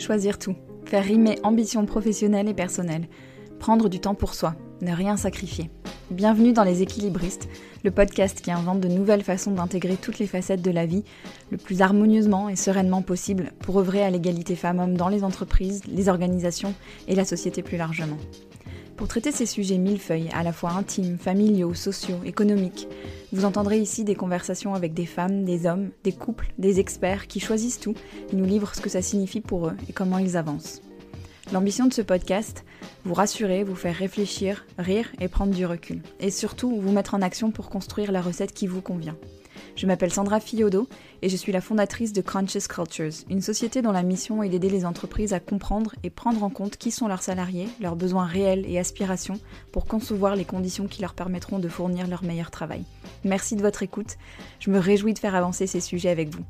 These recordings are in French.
Choisir tout, faire rimer ambition professionnelle et personnelle, prendre du temps pour soi, ne rien sacrifier. Bienvenue dans Les Équilibristes, le podcast qui invente de nouvelles façons d'intégrer toutes les facettes de la vie le plus harmonieusement et sereinement possible pour œuvrer à l'égalité femmes-hommes dans les entreprises, les organisations et la société plus largement. Pour traiter ces sujets millefeuilles, à la fois intimes, familiaux, sociaux, économiques, vous entendrez ici des conversations avec des femmes, des hommes, des couples, des experts qui choisissent tout et nous livrent ce que ça signifie pour eux et comment ils avancent. L'ambition de ce podcast, vous rassurer, vous faire réfléchir, rire et prendre du recul. Et surtout, vous mettre en action pour construire la recette qui vous convient. Je m'appelle Sandra Fiodo et je suis la fondatrice de Conscious Cultures, une société dont la mission est d'aider les entreprises à comprendre et prendre en compte qui sont leurs salariés, leurs besoins réels et aspirations pour concevoir les conditions qui leur permettront de fournir leur meilleur travail. Merci de votre écoute, je me réjouis de faire avancer ces sujets avec vous.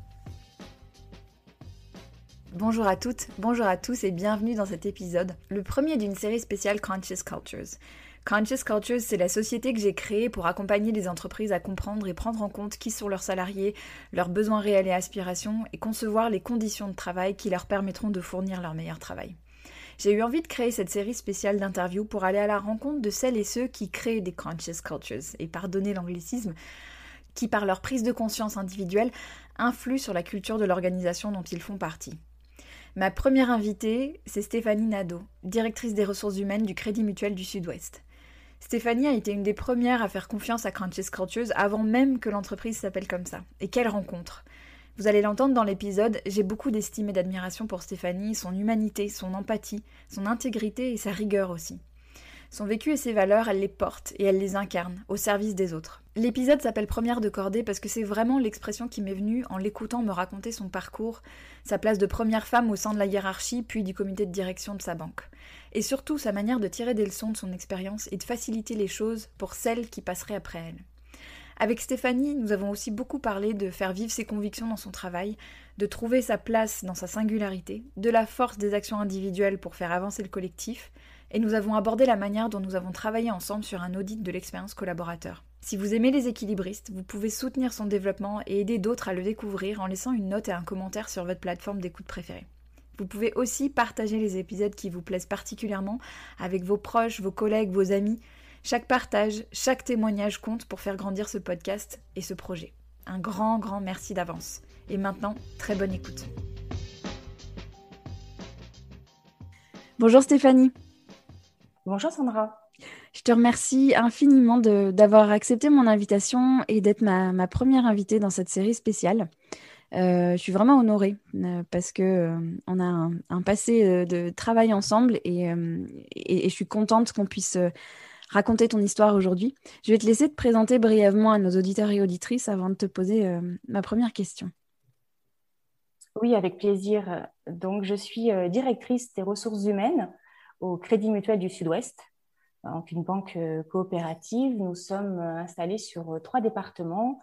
Bonjour à toutes, bonjour à tous et bienvenue dans cet épisode, le premier d'une série spéciale Conscious Cultures. Conscious Cultures, c'est la société que j'ai créée pour accompagner les entreprises à comprendre et prendre en compte qui sont leurs salariés, leurs besoins réels et aspirations, et concevoir les conditions de travail qui leur permettront de fournir leur meilleur travail. J'ai eu envie de créer cette série spéciale d'interviews pour aller à la rencontre de celles et ceux qui créent des Conscious Cultures, et pardonnez l'anglicisme, qui par leur prise de conscience individuelle influent sur la culture de l'organisation dont ils font partie. Ma première invitée, c'est Stéphanie Nadeau, directrice des ressources humaines du Crédit Mutuel du Sud-Ouest. Stéphanie a été une des premières à faire confiance à Crunches Cultures avant même que l'entreprise s'appelle comme ça. Et quelle rencontre Vous allez l'entendre dans l'épisode, j'ai beaucoup d'estime et d'admiration pour Stéphanie, son humanité, son empathie, son intégrité et sa rigueur aussi. Son vécu et ses valeurs, elle les porte et elle les incarne au service des autres. L'épisode s'appelle Première de cordée parce que c'est vraiment l'expression qui m'est venue en l'écoutant me raconter son parcours, sa place de première femme au sein de la hiérarchie puis du comité de direction de sa banque. Et surtout sa manière de tirer des leçons de son expérience et de faciliter les choses pour celles qui passeraient après elle. Avec Stéphanie, nous avons aussi beaucoup parlé de faire vivre ses convictions dans son travail, de trouver sa place dans sa singularité, de la force des actions individuelles pour faire avancer le collectif, et nous avons abordé la manière dont nous avons travaillé ensemble sur un audit de l'expérience collaborateur. Si vous aimez les équilibristes, vous pouvez soutenir son développement et aider d'autres à le découvrir en laissant une note et un commentaire sur votre plateforme d'écoute préférée. Vous pouvez aussi partager les épisodes qui vous plaisent particulièrement avec vos proches, vos collègues, vos amis. Chaque partage, chaque témoignage compte pour faire grandir ce podcast et ce projet. Un grand, grand merci d'avance. Et maintenant, très bonne écoute. Bonjour Stéphanie. Bonjour Sandra. Je te remercie infiniment d'avoir accepté mon invitation et d'être ma, première invitée dans cette série spéciale. Euh, je suis vraiment honorée euh, parce que euh, on a un, passé de travail ensemble et, je suis contente qu'on puisse raconter ton histoire aujourd'hui. Je vais te laisser te présenter brièvement à nos auditeurs et auditrices avant de te poser ma première question. Oui, avec plaisir. Donc, je suis directrice des ressources humaines au Crédit Mutuel du Sud-Ouest, une banque coopérative. Nous sommes installés sur trois départements,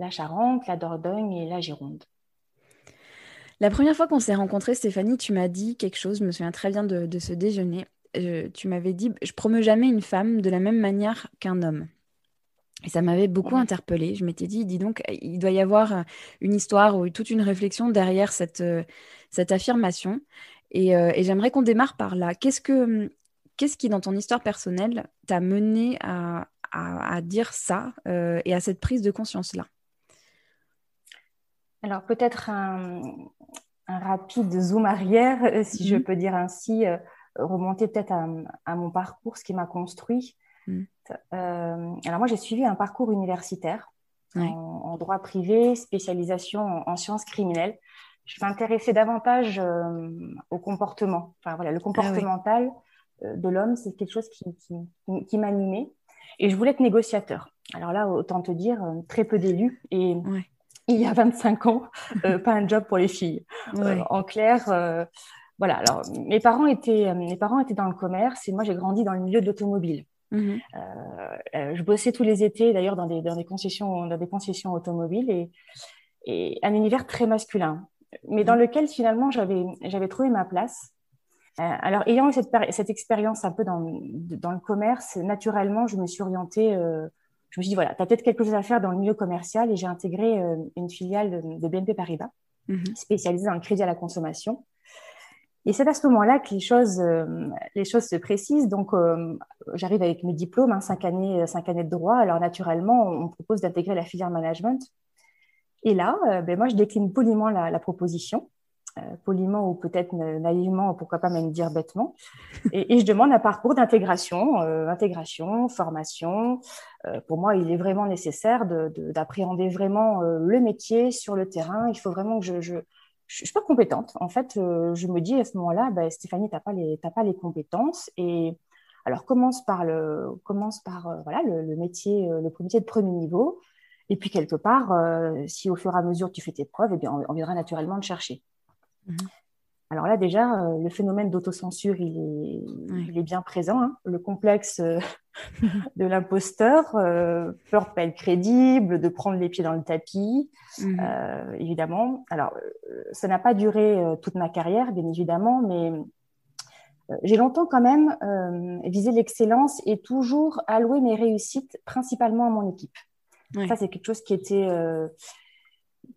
la Charente, la Dordogne et la Gironde. La première fois qu'on s'est rencontrés, Stéphanie, tu m'as dit quelque chose, je me souviens très bien de, ce déjeuner. tu m'avais dit, je promeux jamais une femme de la même manière qu'un homme. Et ça m'avait beaucoup interpellée. Je m'étais dit, dis donc, il doit y avoir une histoire ou toute une réflexion derrière cette, cette affirmation. Euh, et, j'aimerais qu'on démarre par là. Qu'est-ce, que, qu'est-ce qui, dans ton histoire personnelle, t'a mené à, dire ça euh, et à cette prise de conscience-là? Alors, peut-être un, rapide zoom arrière, euh, si je mhm. peux dire ainsi, remonter peut-être à, mon parcours, ce qui m'a construit. Mhm. alors, moi, j'ai suivi un parcours universitaire en, droit privé, spécialisation en sciences criminelles je m'intéressais davantage euh, au comportement. Enfin, voilà, le ah comportemental euh, de l'homme, c'est quelque chose qui, qui, m'animait. Et je voulais être négociateur. Alors là, autant te dire, euh, très peu d'élus. Et il y a 25 ans, pas un job pour les filles. en clair, voilà. Alors, mes parents, étaient, mes parents étaient dans le commerce et moi, j'ai grandi dans le milieu de l'automobile. Mmh je bossais tous les étés, d'ailleurs, dans des, dans des concessions, dans des concessions automobiles et, et un univers très masculin mais dans lequel finalement j'avais trouvé ma place. Euh, alors, ayant eu cette, cette expérience un peu dans, dans, le commerce, naturellement, je me suis orientée, euh, je me suis dit, voilà, tu as peut-être quelque chose à faire dans le milieu commercial et j'ai intégré euh, une filiale de, BNP Paribas, mhm. spécialisée dans le crédit à la consommation. Et c'est à ce moment-là que les choses, les choses se précisent. Donc, j'arrive avec mes diplômes, hein, cinq, années, cinq années de droit. Alors, naturellement, on, propose d'intégrer la filière management. Et là, ben, moi, je décline poliment la proposition. Euh, poliment ou peut-être naïvement, pourquoi pas même dire bêtement. Et, je demande un parcours d'intégration, euh, intégration, formation. Euh, pour moi, il est vraiment nécessaire d'appréhender vraiment le métier sur le terrain. Il faut vraiment que je, je je suis pas compétente. En fait, je me dis à ce moment-là, bah, Stéphanie, tu n'as pas, les, pas les compétences. Et alors, commence par le, commence par, voilà, le, métier, le métier de premier niveau. Et puis, quelque part, si au fur et à mesure tu fais tes preuves, eh bien, on, on viendra naturellement te chercher. Mhm. Alors là, déjà, euh, le phénomène d'autocensure, il, est, il est bien présent. Hein. Le complexe euh, de l'imposteur, euh, peur de pas être crédible, de prendre les pieds dans le tapis, mhm. évidemment. Alors, ça n'a pas duré toute ma carrière, bien évidemment, mais j'ai longtemps quand même visé l'excellence et toujours alloué mes réussites principalement à mon équipe. Ça, c'est quelque chose qui était,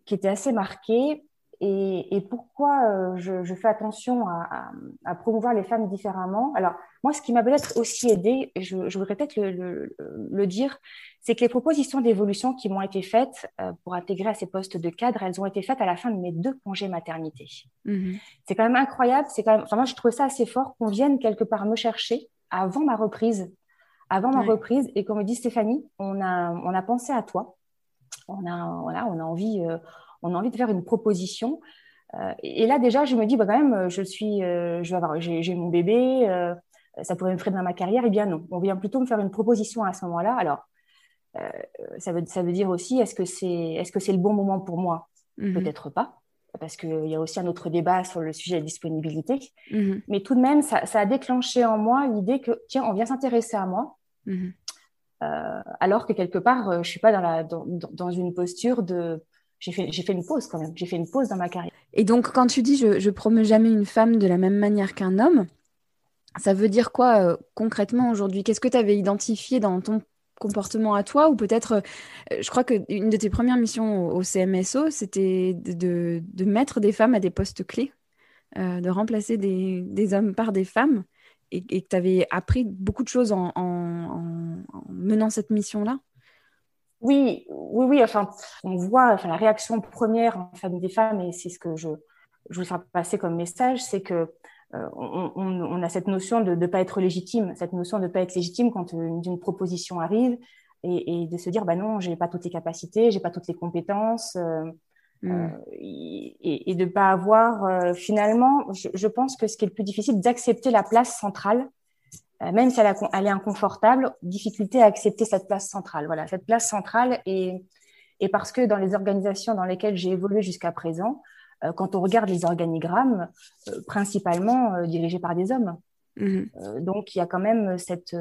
qui était assez marqué. Et, pourquoi euh, je, fais attention à, promouvoir les femmes différemment? Alors, moi, ce qui m'a peut-être aussi aidé, je, je voudrais peut-être le, dire, c'est que les propositions d'évolution qui m'ont été faites euh, pour intégrer à ces postes de cadre, elles ont été faites à la fin de mes deux congés maternité. Mm-hmm. C'est quand même incroyable. C'est quand même, enfin, moi, je trouve ça assez fort qu'on vienne quelque part me chercher avant ma reprise, avant ma reprise, et qu'on me dit Stéphanie, on a, on a pensé à toi. On a, voilà, on a envie. Euh, on a envie de faire une proposition. Euh, et là, déjà, je me dis, bah, quand même, je suis, euh, je vais avoir, j'ai mon bébé, euh, ça pourrait me freiner dans ma carrière. Eh bien, non. On vient plutôt me faire une proposition à ce moment-là. Alors, ça, veut, ça veut dire aussi, est-ce que c'est est -ce c'est le bon moment pour moi? Mhm. Peut-être pas, parce qu'il y a aussi un autre débat sur le sujet de la disponibilité. Mhm. Mais tout de même, ça, a déclenché en moi l'idée que, tiens, on vient s'intéresser à moi. Mhm. alors que quelque part, je ne suis pas dans, la, dans une posture de j'ai fait, fait, une pause quand même. J'ai fait une pause dans ma carrière. Et donc, quand tu dis je, je promeux jamais une femme de la même manière qu'un homme, ça veut dire quoi euh, concrètement aujourd'hui? Qu'est-ce que tu avais identifié dans ton comportement à toi? Ou peut-être, euh, je crois qu'une de tes premières missions au, CMSO, c'était de, mettre des femmes à des postes clés, euh, de remplacer des, hommes par des femmes et, que tu avais appris beaucoup de choses en, en menant cette mission-là oui, oui, oui. Enfin, on voit enfin, la réaction première en famille des femmes, et c'est ce que je, je faire passer comme message, c'est que euh, on, a cette notion de ne pas être légitime, cette notion de ne pas être légitime quand une, une proposition arrive, et, de se dire, bah non, j'ai pas toutes les capacités, j'ai pas toutes les compétences, euh, mm. euh, et, de ne pas avoir finalement, je, je, pense que ce qui est le plus difficile, d'accepter la place centrale euh, même si elle, est inconfortable, difficulté à accepter cette place centrale. Voilà, cette place centrale et parce que dans les organisations dans lesquelles j'ai évolué jusqu'à présent, euh, quand on regarde les organigrammes, euh, principalement dirigés par des hommes. Mhm. donc il y a quand même cette,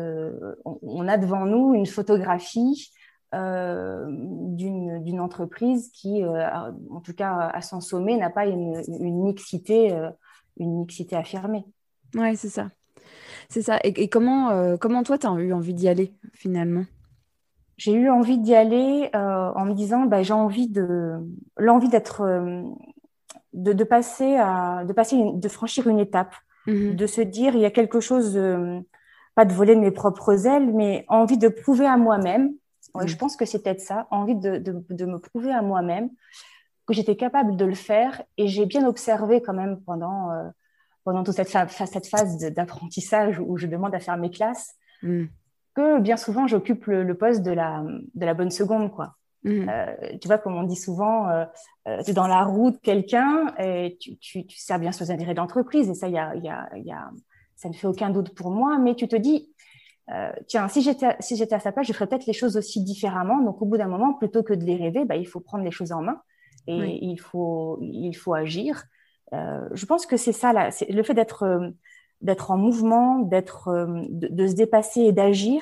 on, a devant nous une photographie d'une entreprise qui, en tout cas à son sommet, n'a pas une, une mixité, une mixité affirmée. Oui, c'est ça. C'est ça. Et, comment, euh, comment toi, tu as eu envie d'y aller finalement? J'ai eu envie d'y aller euh, en me disant, bah, j'ai envie de l'envie d'être, euh, de, passer à, de passer, de franchir une étape, mmh de se dire, il y a quelque chose, pas de voler de mes propres ailes, mais envie de prouver à moi-même. Ouais, Je mmh. pense que c'est peut-être ça, envie de, de, me prouver à moi-même que j'étais capable de le faire. Et j'ai bien observé quand même pendant pendant toute cette, cette phase d'apprentissage où je demande à faire mes classes, mm. que bien souvent j'occupe le, poste de la, de la bonne seconde. Quoi. Mm. Euh, tu vois, comme on dit souvent, euh, euh, tu es dans la roue de quelqu'un et tu, tu, tu, sers bien sur les intérêts d'entreprise, et ça, y a, y a, y a, ça ne fait aucun doute pour moi, mais tu te dis, tiens, si j'étais si à sa place, je ferais peut-être les choses aussi différemment. Donc, au bout d'un moment, plutôt que de les rêver, bah, il faut prendre les choses en main et il, faut, il faut agir. Euh, je pense que c'est ça, là, c'est le fait d'être euh, d'être en mouvement, d'être, euh, de, se dépasser et d'agir.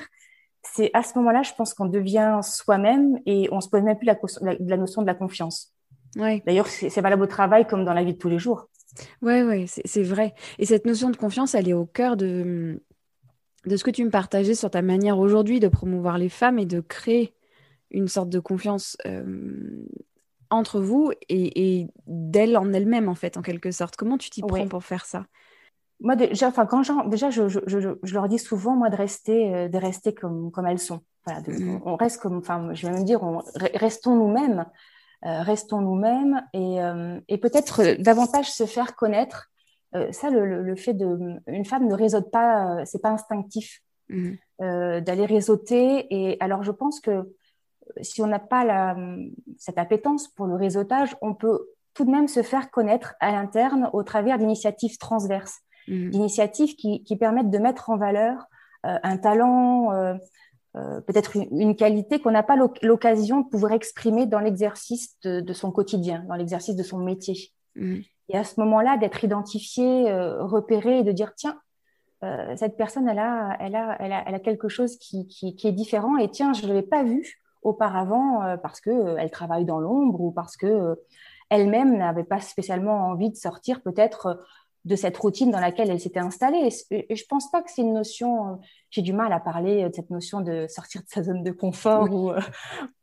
C'est à ce moment-là, je pense qu'on devient soi-même et on se pose même plus la, la, notion de la confiance. Ouais. D'ailleurs, c'est valable au travail comme dans la vie de tous les jours. Oui, ouais, c'est vrai. Et cette notion de confiance, elle est au cœur de, de ce que tu me partageais sur ta manière aujourd'hui de promouvoir les femmes et de créer une sorte de confiance entre vous et, d'elle en elle-même, en fait, en quelque sorte. Comment tu t'y prends pour faire ça? Moi, déjà, enfin, quand déjà, je, je, je, leur dis souvent, moi, de rester, euh, de rester comme, comme elles sont. Voilà, mm. on, reste comme, enfin, je vais même dire, on, restons nous-mêmes, euh, restons nous-mêmes et, euh, et peut-être davantage se faire connaître. ça, le, le, fait de, une femme ne réseaute pas, c'est pas instinctif mm. d'aller réseauter. Et alors, je pense que si on n'a pas la, cette appétence pour le réseautage, on peut tout de même se faire connaître à l'interne au travers d'initiatives transverses. Mm. d'initiatives qui, permettent de mettre en valeur euh, un talent, euh, euh, peut-être une, qualité qu'on n'a pas l'occasion de pouvoir exprimer dans l'exercice de, son quotidien, dans l'exercice de son métier. Mm. Et à ce moment-là, d'être identifié, repéré et de dire tiens, cette personne, elle a, elle a, elle a, elle a quelque chose qui, qui, qui, est différent et tiens, je ne l'avais pas vu auparavant parce que elle travaille dans l'ombre ou parce que elle-même n'avait pas spécialement envie de sortir peut-être de cette routine dans laquelle elle s'était installée. Et, je pense pas que c'est une notion. Euh, j'ai du mal à parler de cette notion de sortir de sa zone de confort. Ou, euh,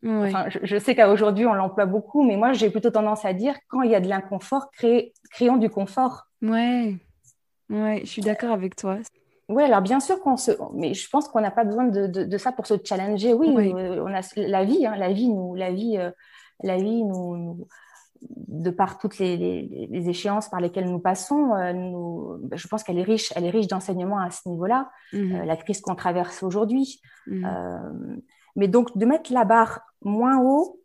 enfin, je, sais qu'aujourd'hui on l'emploie beaucoup, mais moi j'ai plutôt tendance à dire quand il y a de l'inconfort, créons du confort. Ouais, ouais, je suis d'accord avec toi. Oui, alors bien sûr qu'on se, mais je pense qu'on n'a pas besoin de, de, ça pour se challenger. Oui, euh, on a la vie, hein, la vie nous, la vie, la vie nous de par toutes les, échéances par lesquelles nous passons, euh, ben, je pense qu'elle est riche, elle est riche d'enseignements à ce niveau-là, mmh. euh, la crise qu'on traverse aujourd'hui. Mmh. Euh, mais donc de mettre la barre moins haut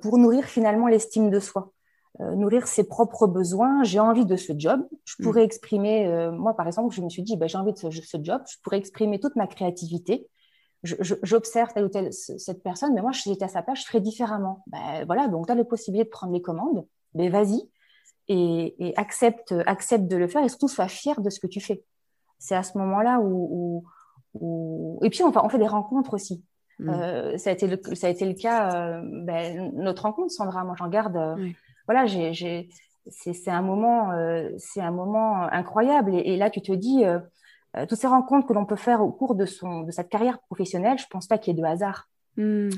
pour nourrir finalement l'estime de soi, nourrir ses propres besoins. J'ai envie de ce job. Je mmh. pourrais exprimer, moi par exemple, je me suis dit, ben, j'ai envie de ce, ce, job. Je pourrais exprimer toute ma créativité j'observe telle ou telle cette personne, mais moi, si j'étais à sa place, je ferais différemment. Ben, voilà, donc tu as la possibilité de prendre les commandes, ben, vas-y et, accepte, accepte de le faire et surtout sois fier de ce que tu fais. C'est à ce moment-là où, Et puis, on, on fait des rencontres aussi. Mm. Euh, ça, a été le, ça a été le cas, euh, ben, notre rencontre, Sandra, moi j'en garde. Euh, voilà, j'ai, c'est un moment, c'est un moment incroyable. Et, et, là, tu te dis, euh, toutes ces rencontres que l'on peut faire au cours de, son, de cette carrière professionnelle, je ne pense pas qu'il y ait de hasard. Hmm. Euh,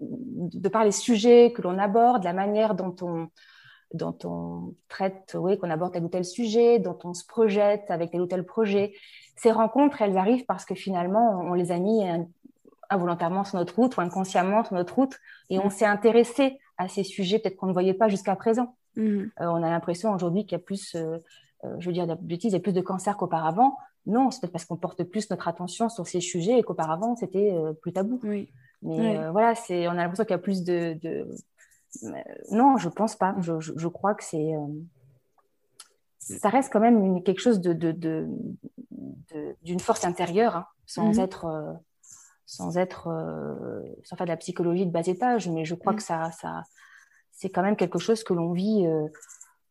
de par les sujets que l'on aborde, la manière dont on, dont on traite, oui, qu'on aborde tel ou tel sujet, dont on se projette avec tel ou tel projet. Ces rencontres, elles arrivent parce que finalement, on les a mis involontairement sur notre route ou inconsciemment sur notre route et on hmm. s'est intéressé à ces sujets peut-être qu'on ne voyait pas jusqu'à présent. Hmm. Euh, on a l'impression aujourd'hui qu'il y a plus, je veux dire, il y a plus de cancers qu'auparavant. Non, c'est peut-être parce qu'on porte plus notre attention sur ces sujets et qu'auparavant, c'était euh, plus tabou. Oui. Mais euh, voilà, c'est, on a l'impression qu'il y a plus de. de... non, je pense pas. Je, je, crois que c'est. Euh, ça reste quand même quelque chose de, de, d'une force intérieure, hein, sans mhm. être. Sans être. sans faire de la psychologie de bas étage, mais je crois mhm. que ça, ça, c'est quand même quelque chose que l'on vit.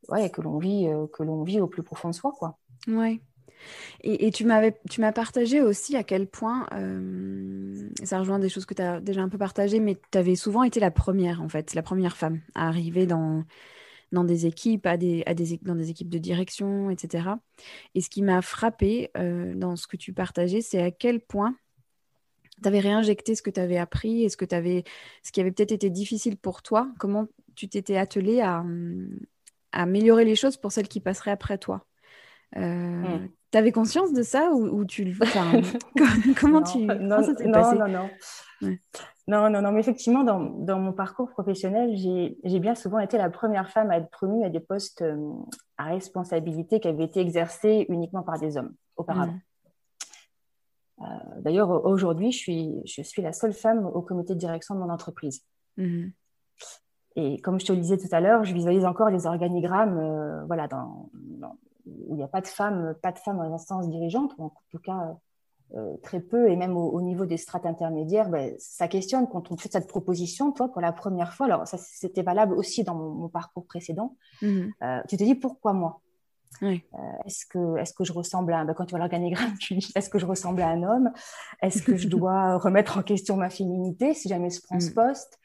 ouais, que l'on vit, que l'on vit au plus profond de soi, quoi. Ouais. Et, tu m'avais, tu m'as partagé aussi à quel point, euh, ça rejoint des choses que tu as déjà un peu partagées, mais tu avais souvent été la première, en fait, la première femme à arriver dans, dans des équipes, à des, à des, dans des équipes de direction, etc. Et ce qui m'a frappé euh, dans ce que tu partageais, c'est à quel point tu avais réinjecté ce que tu avais appris et ce, que avais, ce qui avait peut-être été difficile pour toi, comment tu t'étais attelé à, à, améliorer les choses pour celles qui passeraient après toi? Euh, mmh. Tu avais conscience de ça ou, tu le enfin, comment tu non, ça passé? non, non. non, non, non, mais effectivement, dans, dans mon parcours professionnel, j'ai bien souvent été la première femme à être promue à des postes euh, à responsabilité qui avaient été exercés uniquement par des hommes auparavant. Euh, d'ailleurs, aujourd'hui, je suis, je suis la seule femme au comité de direction de mon entreprise. Mmh. Et comme je te le disais tout à l'heure, je visualise encore les organigrammes euh, voilà, dans, dans, où il n'y a pas de femmes, pas de femmes dans les instances dirigeantes, ou en tout cas euh, très peu, et même au, niveau des strates intermédiaires, ben, ça questionne quand on fait cette proposition, toi, pour la première fois. Alors, ça, c'était valable aussi dans mon, parcours précédent. Mhm. Euh, tu te dis pourquoi moi? Euh, est-ce que, est que je ressemble à ben, quand tu vois l'organigramme, tu dis est-ce que je ressemble à un homme? Est-ce que je dois remettre en question ma féminité si jamais je prends ce mhm. poste?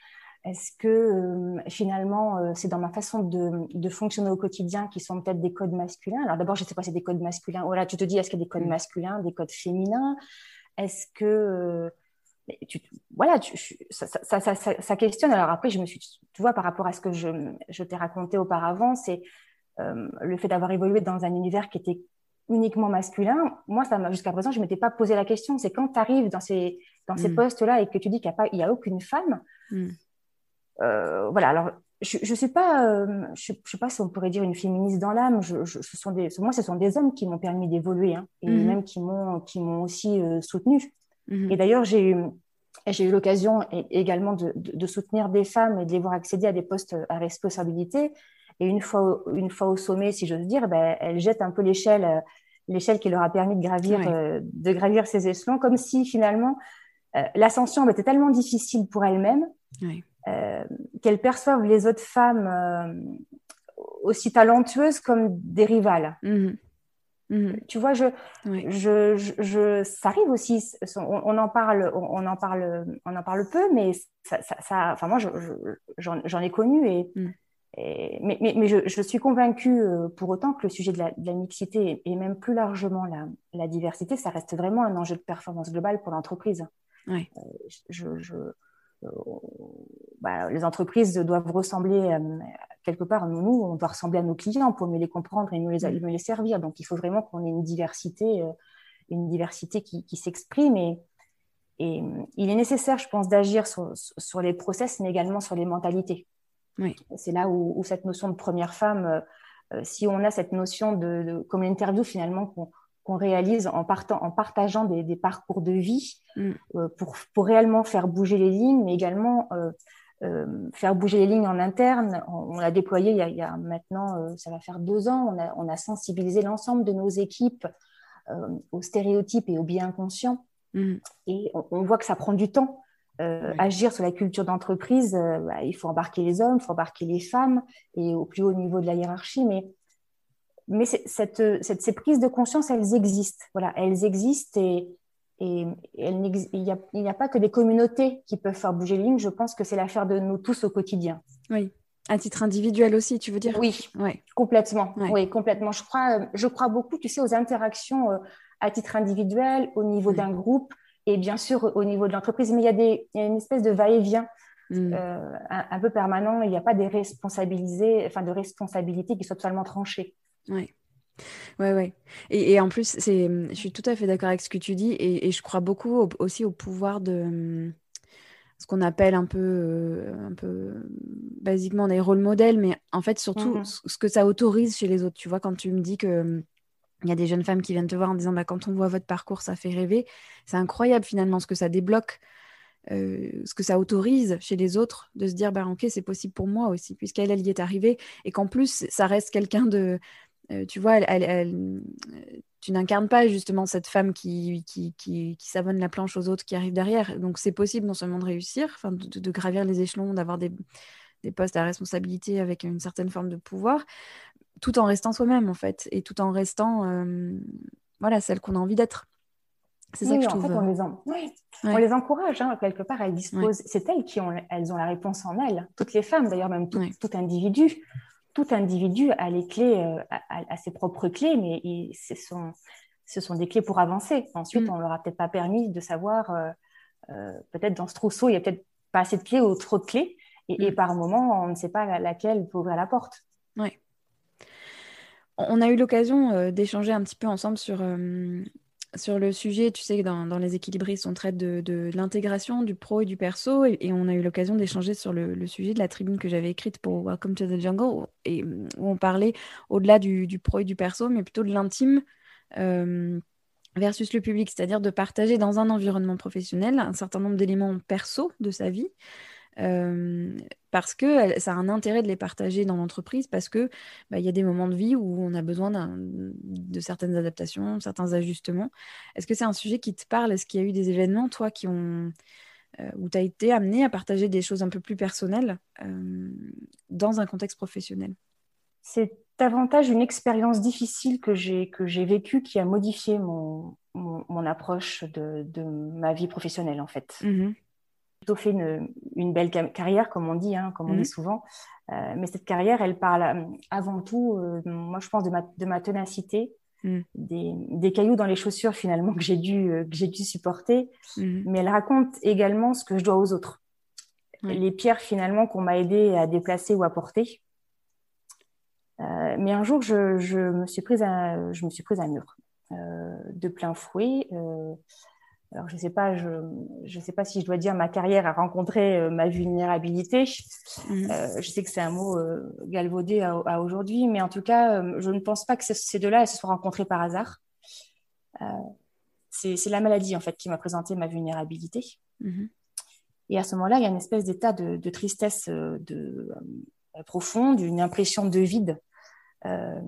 Est-ce que euh, finalement, euh, c'est dans ma façon de, fonctionner au quotidien qui sont peut-être des codes masculins? Alors d'abord, je ne sais pas si c'est des codes masculins. Voilà, tu te dis, est-ce qu'il y a des codes mm. masculins, des codes féminins? Est-ce que... Tu, voilà, ça, questionne. Alors après, je me suis, tu vois, par rapport à ce que je, t'ai raconté auparavant, c'est le fait d'avoir évolué dans un univers qui était uniquement masculin, moi, jusqu'à présent, je ne m'étais pas posé la question. C'est quand tu arrives dans ces, dans ces mm. postes-là et que tu dis qu'il n'y a, a, aucune femme. Mm. Euh, voilà, alors je ne suis pas, euh, je, je, sais pas si on pourrait dire une féministe dans l'âme. Je, je, ce sont des, moi, ce sont des hommes qui m'ont permis d'évoluer hein, et mm-hmm. même qui m'ont, qui m'ont aussi euh, soutenu. Mm-hmm. Et d'ailleurs, j'ai eu, j'ai eu l'occasion également de, de, de, soutenir des femmes et de les voir accéder à des postes à responsabilité. Et une fois, une fois au sommet, si j'ose dire, ben, elles jettent un peu l'échelle l'échelle qui leur a permis de gravir, euh, de gravir ces échelons, comme si finalement euh, l'ascension était tellement difficile pour elles-mêmes euh, qu'elles perçoivent les autres femmes aussi talentueuses comme des rivales. Mmh. Mmh. Tu vois, je, je, je, ça arrive aussi. On, en parle, on, en parle, on en parle peu, mais ça, ça, enfin moi, j'en ai connu et mmh mais, mais, mais je, suis convaincue euh, pour autant que le sujet de la, mixité et même plus largement la, la, diversité, ça reste vraiment un enjeu de performance globale pour l'entreprise. Euh, je, euh, bah, les entreprises doivent ressembler quelque part, nous, nous, on doit ressembler à nos clients pour mieux les comprendre et mieux les, mieux les servir. Donc il faut vraiment qu'on ait une diversité, une diversité qui, qui s'exprime et, et il est nécessaire, je pense, d'agir sur, sur les process, mais également sur les mentalités. C'est là où, cette notion de première femme, euh, euh, si on a cette notion de, comme l'interview finalement qu'on réalise en, partant, en partageant des, parcours de vie mm. euh, pour, pour, réellement faire bouger les lignes, mais également faire bouger les lignes en interne. On, l'a déployé il y, a, maintenant, ça va faire deux ans, on a, on a sensibilisé l'ensemble de nos équipes aux stéréotypes et aux biens inconscients. Mm. Et on, voit que ça prend du temps. Euh, agir sur la culture d'entreprise, euh, bah, il faut embarquer les hommes, il faut embarquer les femmes et au plus haut niveau de la hiérarchie. Mais, mais cette, cette, ces prises de conscience, elles existent. Voilà, elles existent et, et, il n'y a, a, pas que des communautés qui peuvent faire bouger les lignes. Je pense que c'est l'affaire de nous tous au quotidien. Oui. À titre individuel aussi, tu veux dire? Oui, ouais. complètement. Oui, complètement. Je crois, je crois beaucoup, tu sais, aux interactions euh, à titre individuel, au niveau d'un groupe et bien sûr au niveau de l'entreprise. Mais il y, a des, il y a une espèce de va-et-vient mm. euh, un, peu permanent. Il n'y a pas des responsabilisés, enfin de responsabilités qui soient totalement tranchées. Oui. Ouais, ouais. Et, et en plus, c'est, je suis tout à fait d'accord avec ce que tu dis, et, et je crois beaucoup aussi au pouvoir de ce qu'on appelle un peu, euh, un peu basiquement des rôles modèles, mais en fait surtout mm-hmm. ce que ça autorise chez les autres. Tu vois, quand tu me dis que il y a des jeunes femmes qui viennent te voir en disant bah, quand on voit votre parcours, ça fait rêver. C'est incroyable finalement ce que ça débloque, euh, ce que ça autorise chez les autres de se dire bah, ok, c'est possible pour moi aussi, puisqu'elle, elle y est arrivée. Et qu'en plus, ça reste quelqu'un de. Euh, tu vois, elle, tu n'incarnes pas justement cette femme qui, qui, qui, qui savonne la planche aux autres qui arrivent derrière. Donc c'est possible non seulement de réussir, de, de, gravir les échelons, d'avoir des, des postes à responsabilité avec une certaine forme de pouvoir, tout en restant soi-même en fait et tout en restant euh, voilà celle qu'on a envie d'être. C'est ça que je trouve en fait, on, les on les encourage hein, quelque part elles disposent c'est elles qui ont elles ont la réponse en elles toutes les femmes d'ailleurs même tout, individu tout individu a les clés euh, a, ses propres clés mais ce sont ce sont des clés pour avancer. Ensuite mm. on leur a peut-être pas permis de savoir euh, peut-être dans ce trousseau il y a peut-être pas assez de clés ou trop de clés et, mm. par moment on ne sait pas laquelle peut ouvrir la porte. Oui on a eu l'occasion euh, d'échanger un petit peu ensemble sur, euh, sur le sujet. Tu sais que dans, les équilibristes, on traite de, l'intégration du pro et du perso. Et, on a eu l'occasion d'échanger sur le, sujet de la tribune que j'avais écrite pour Welcome to the Jungle, et, où on parlait au-delà du, pro et du perso, mais plutôt de l'intime. Euh, versus le public, c'est-à-dire de partager dans un environnement professionnel un certain nombre d'éléments perso de sa vie, euh, parce que ça a un intérêt de les partager dans l'entreprise, parce que bah, il y a des moments de vie où on a besoin de certaines adaptations, certains ajustements. Est-ce que c'est un sujet qui te parle? Est-ce qu'il y a eu des événements, toi, qui ont euh, où tu as été amené à partager des choses un peu plus personnelles euh, dans un contexte professionnel? C'est davantage une expérience difficile que j'ai que j'ai vécue qui a modifié mon, mon, approche de, de, ma vie professionnelle en fait. Mmh plutôt fait une, une, belle carrière, comme on dit, hein, comme on dit mhm. souvent. Euh, mais cette carrière, elle parle euh, avant tout, euh, moi je pense, de ma, de ma ténacité, mhm. des, des, cailloux dans les chaussures finalement que j'ai dû, que j'ai dû supporter. Mhm. Mais elle raconte également ce que je dois aux autres. Les pierres finalement qu'on m'a aidé à déplacer ou à porter. mais un jour, je, je, me suis prise à, je me suis prise à un mur de plein fouet. Alors, je ne sais, pas, je, je sais pas si je dois dire ma carrière a rencontré ma vulnérabilité. Mmh. je sais que c'est un mot galvaudé à, aujourd'hui, mais en tout cas, je ne pense pas que ces deux-là se soient rencontrés par hasard. c'est la maladie, en fait, qui m'a présenté ma vulnérabilité. Mmh. Et à ce moment-là, il y a une espèce d'état de, tristesse euh, de, euh, profonde, une impression de vide. Euh,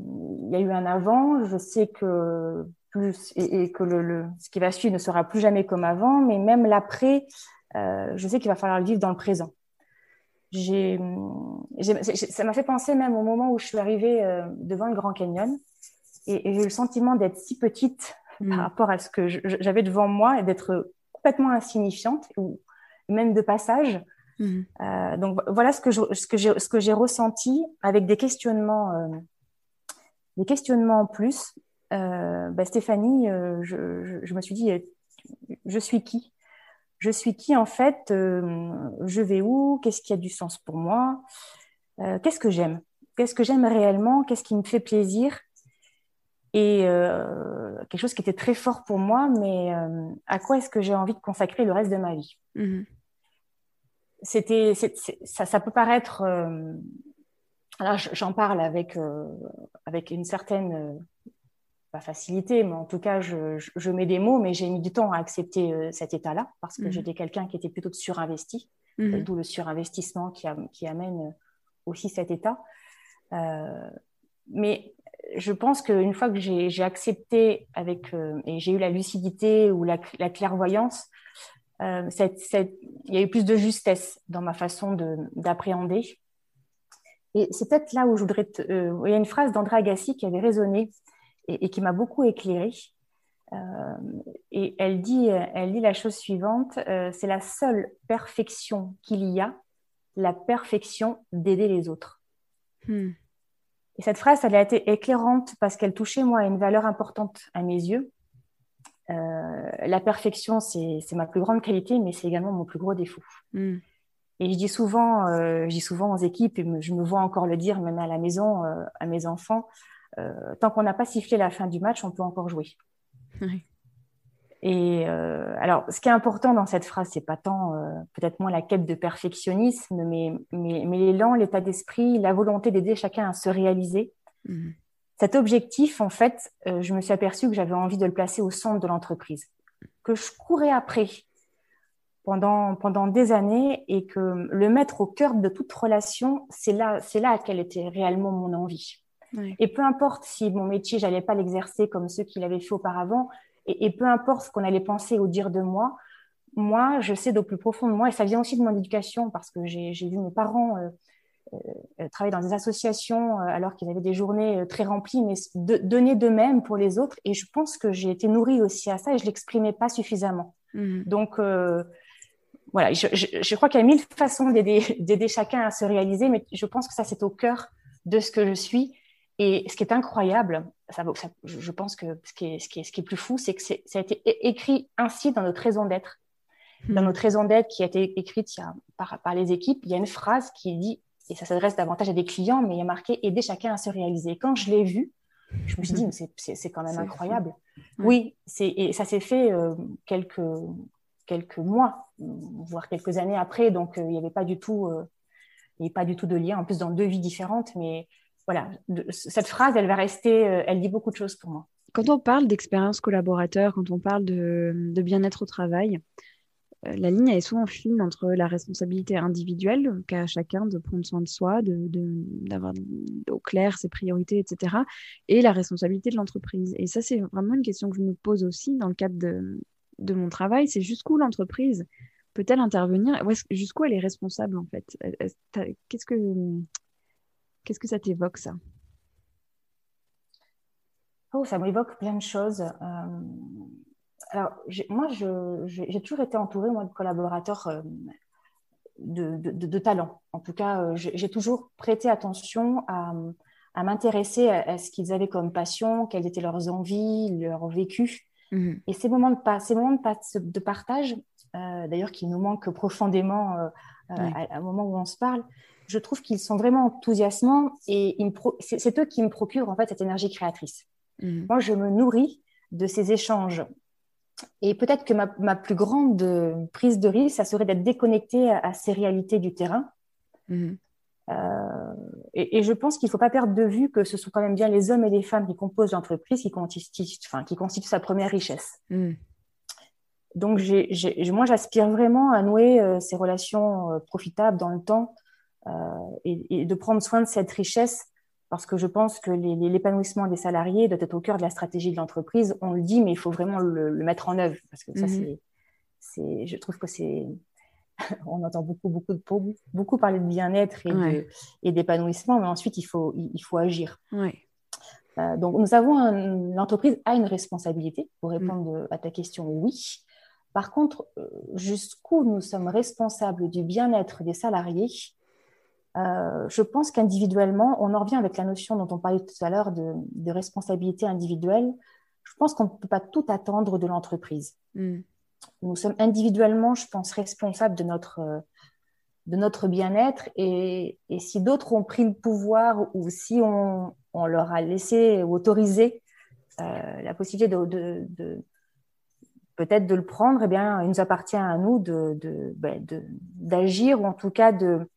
il y a eu un avant, je sais que plus et, que le, ce qui va suivre ne sera plus jamais comme avant, mais même l'après, je sais qu'il va falloir le vivre dans le présent. Ça m'a fait penser même au moment où je suis arrivée devant le Grand Canyon et, j'ai eu le sentiment d'être si petite par mm. rapport à ce que j'avais devant moi et d'être complètement insignifiante ou même de passage. Mhm. Euh, donc voilà ce que je, ce que j'ai ressenti avec des questionnements euh, des questionnements en plus. Euh, bah, Stéphanie, je, je, me suis dit je suis qui? Je suis qui en fait? Je vais où? Qu'est-ce qui a du sens pour moi? Qu'est-ce que j'aime? Qu'est-ce que j'aime réellement? Qu'est-ce qui me fait plaisir? Et quelque chose qui était très fort pour moi, mais à quoi est-ce que j'ai envie de consacrer le reste de ma vie? Mhm. C'était, ça, ça, peut paraître. Euh, alors, j'en parle avec, euh, avec une certaine, euh, pas facilité, mais en tout cas, je, je, mets des mots, mais j'ai mis du temps à accepter cet état-là parce que mmh. j'étais quelqu'un qui était plutôt surinvesti, mmh. d'où le surinvestissement qui, qui, amène aussi cet état. mais je pense qu'une fois que j'ai accepté avec, et j'ai eu la lucidité ou la, la clairvoyance, euh, il y a eu plus de justesse dans ma façon d'appréhender. Et c'est peut-être là où je voudrais. Euh, il y a une phrase d'André Agassi qui avait résonné et, qui m'a beaucoup éclairée. Euh, et elle dit, elle dit la chose suivante c'est la seule perfection qu'il y a, la perfection d'aider les autres. Hmm. Et cette phrase, elle a été éclairante parce qu'elle touchait, moi, à une valeur importante à mes yeux. Euh, la perfection, c'est ma plus grande qualité, mais c'est également mon plus gros défaut. Hmm. Et je dis souvent, euh, je dis souvent aux équipes, et je me vois encore le dire même à la maison, euh, à mes enfants, tant qu'on n'a pas sifflé la fin du match, on peut encore jouer. Et alors, ce qui est important dans cette phrase, c'est pas tant peut-être moins la quête de perfectionnisme, mais, mais, mais l'élan, l'état d'esprit, la volonté d'aider chacun à se réaliser. Hmm. Cet objectif, en fait, euh, je me suis aperçue que j'avais envie de le placer au centre de l'entreprise, que je courais après pendant, pendant des années et que le mettre au cœur de toute relation, c'est là, c'est là quelle était réellement mon envie. Et peu importe si mon métier, j'allais pas l'exercer comme ceux qui l'avaient fait auparavant, et, peu importe ce qu'on allait penser ou dire de moi, moi, je sais d'au plus profond de moi, et ça vient aussi de mon éducation, parce que j'ai, vu mes parents euh, euh, travailler dans des associations euh, alors qu'ils avaient des journées très remplies, mais de, donner d'eux-mêmes pour les autres. Et je pense que j'ai été nourrie aussi à ça et je l'exprimais pas suffisamment. Mmh. Donc voilà, je, je, crois qu'il y a mille façons d'aider chacun à se réaliser, mais je pense que ça c'est au cœur de ce que je suis. Et ce qui est incroyable, ça, je pense que ce qui est, ce qui est, ce qui est plus fou, c'est que ça a été écrit ainsi dans notre raison d'être. Dans mmh. notre raison d'être qui a été écrite il a, par, par les équipes, il y a une phrase qui dit et ça s'adresse davantage à des clients, mais il y a marqué aider chacun à se réaliser. Quand je l'ai vu, je me suis dit, c'est quand même incroyable. Oui, et ça s'est fait euh, quelques, quelques mois, voire quelques années après, donc euh, il n'y avait pas du tout, euh, pas du tout de lien, en plus dans deux vies différentes, mais voilà, cette phrase, elle va rester, elle dit beaucoup de choses pour moi. Quand on parle d'expérience collaborateur, quand on parle de, de bien-être au travail, euh, la ligne est souvent fine entre la responsabilité individuelle qu'a chacun de prendre soin de soi, d'avoir de, au clair ses priorités, etc., et la responsabilité de l'entreprise. Et ça, c'est vraiment une question que je me pose aussi dans le cadre de, de mon travail, c'est jusqu'où l'entreprise peut-elle intervenir? Jusqu'où elle est responsable, en fait? Qu'est-ce que, qu'est-ce que ça t'évoque, ça? Oh, ça m'évoque plein de choses. Euh, alors, moi, j'ai toujours été entourée moi, de collaborateurs euh, de, de, talent. En tout cas, euh, j'ai toujours prêté attention à, m'intéresser à, ce qu'ils avaient comme passion, quelles étaient leurs envies, leur vécu. Mmh. Et ces moments de, ces moments de, partage, d'ailleurs, qui nous manquent profondément à, au moment où on se parle, je trouve qu'ils sont vraiment enthousiasmants et c'est eux qui me procurent en fait cette énergie créatrice. Mhm. Moi, je me nourris de ces échanges. Et peut-être que ma, plus grande prise de risque, ça serait d'être déconnectée à, ces réalités du terrain. Mhm. Euh, et, je pense qu'il ne faut pas perdre de vue que ce sont quand même bien les hommes et les femmes qui composent l'entreprise qui constituent, enfin, qui constituent sa première richesse. Mhm. Donc, moi, j'aspire vraiment à nouer euh, ces relations euh, profitables dans le temps et, de prendre soin de cette richesse parce que je pense que l'épanouissement des salariés doit être au cœur de la stratégie de l'entreprise. On le dit, mais il faut vraiment le, mettre en œuvre, parce que ça, mhm. c'est, je trouve que c'est, on entend beaucoup, beaucoup, beaucoup parler de bien-être et, d'épanouissement, mais ensuite, il faut, il, faut agir. Euh, donc, nous avons l'entreprise a une responsabilité, pour répondre à ta question, oui. Par contre, euh, jusqu'où nous sommes responsables du bien-être des salariés, euh, je pense qu'individuellement, on en revient avec la notion dont on parlait tout à l'heure de, responsabilité individuelle. Je pense qu'on ne peut pas tout attendre de l'entreprise. Hmm. Nous sommes individuellement, je pense, responsables de notre, de notre bien-être. Et, si d'autres ont pris le pouvoir ou si on, leur a laissé ou autorisé euh, la possibilité de, peut-être de le prendre, eh bien, il nous appartient à nous ben, d'agir ou en tout cas de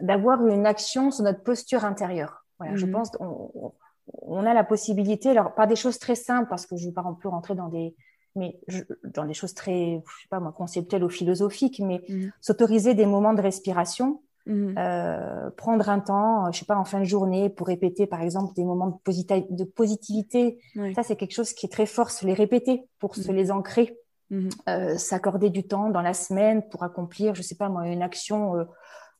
d'avoir une action sur notre posture intérieure. Voilà, Je mhm. pense on, on, a la possibilité, alors pas des choses très simples, parce que je ne vais pas plus rentrer dans des, mais dans des choses très, je sais pas moi, conceptuelles ou philosophiques, mais mhm. s'autoriser des moments de respiration, mhm. euh, prendre un temps, je sais pas, en fin de journée pour répéter, par exemple, des moments de, de positivité. Ça, c'est quelque chose qui est très fort, se les répéter pour se les ancrer. Mhm. Euh, s'accorder du temps dans la semaine pour accomplir, je sais pas moi, une action euh,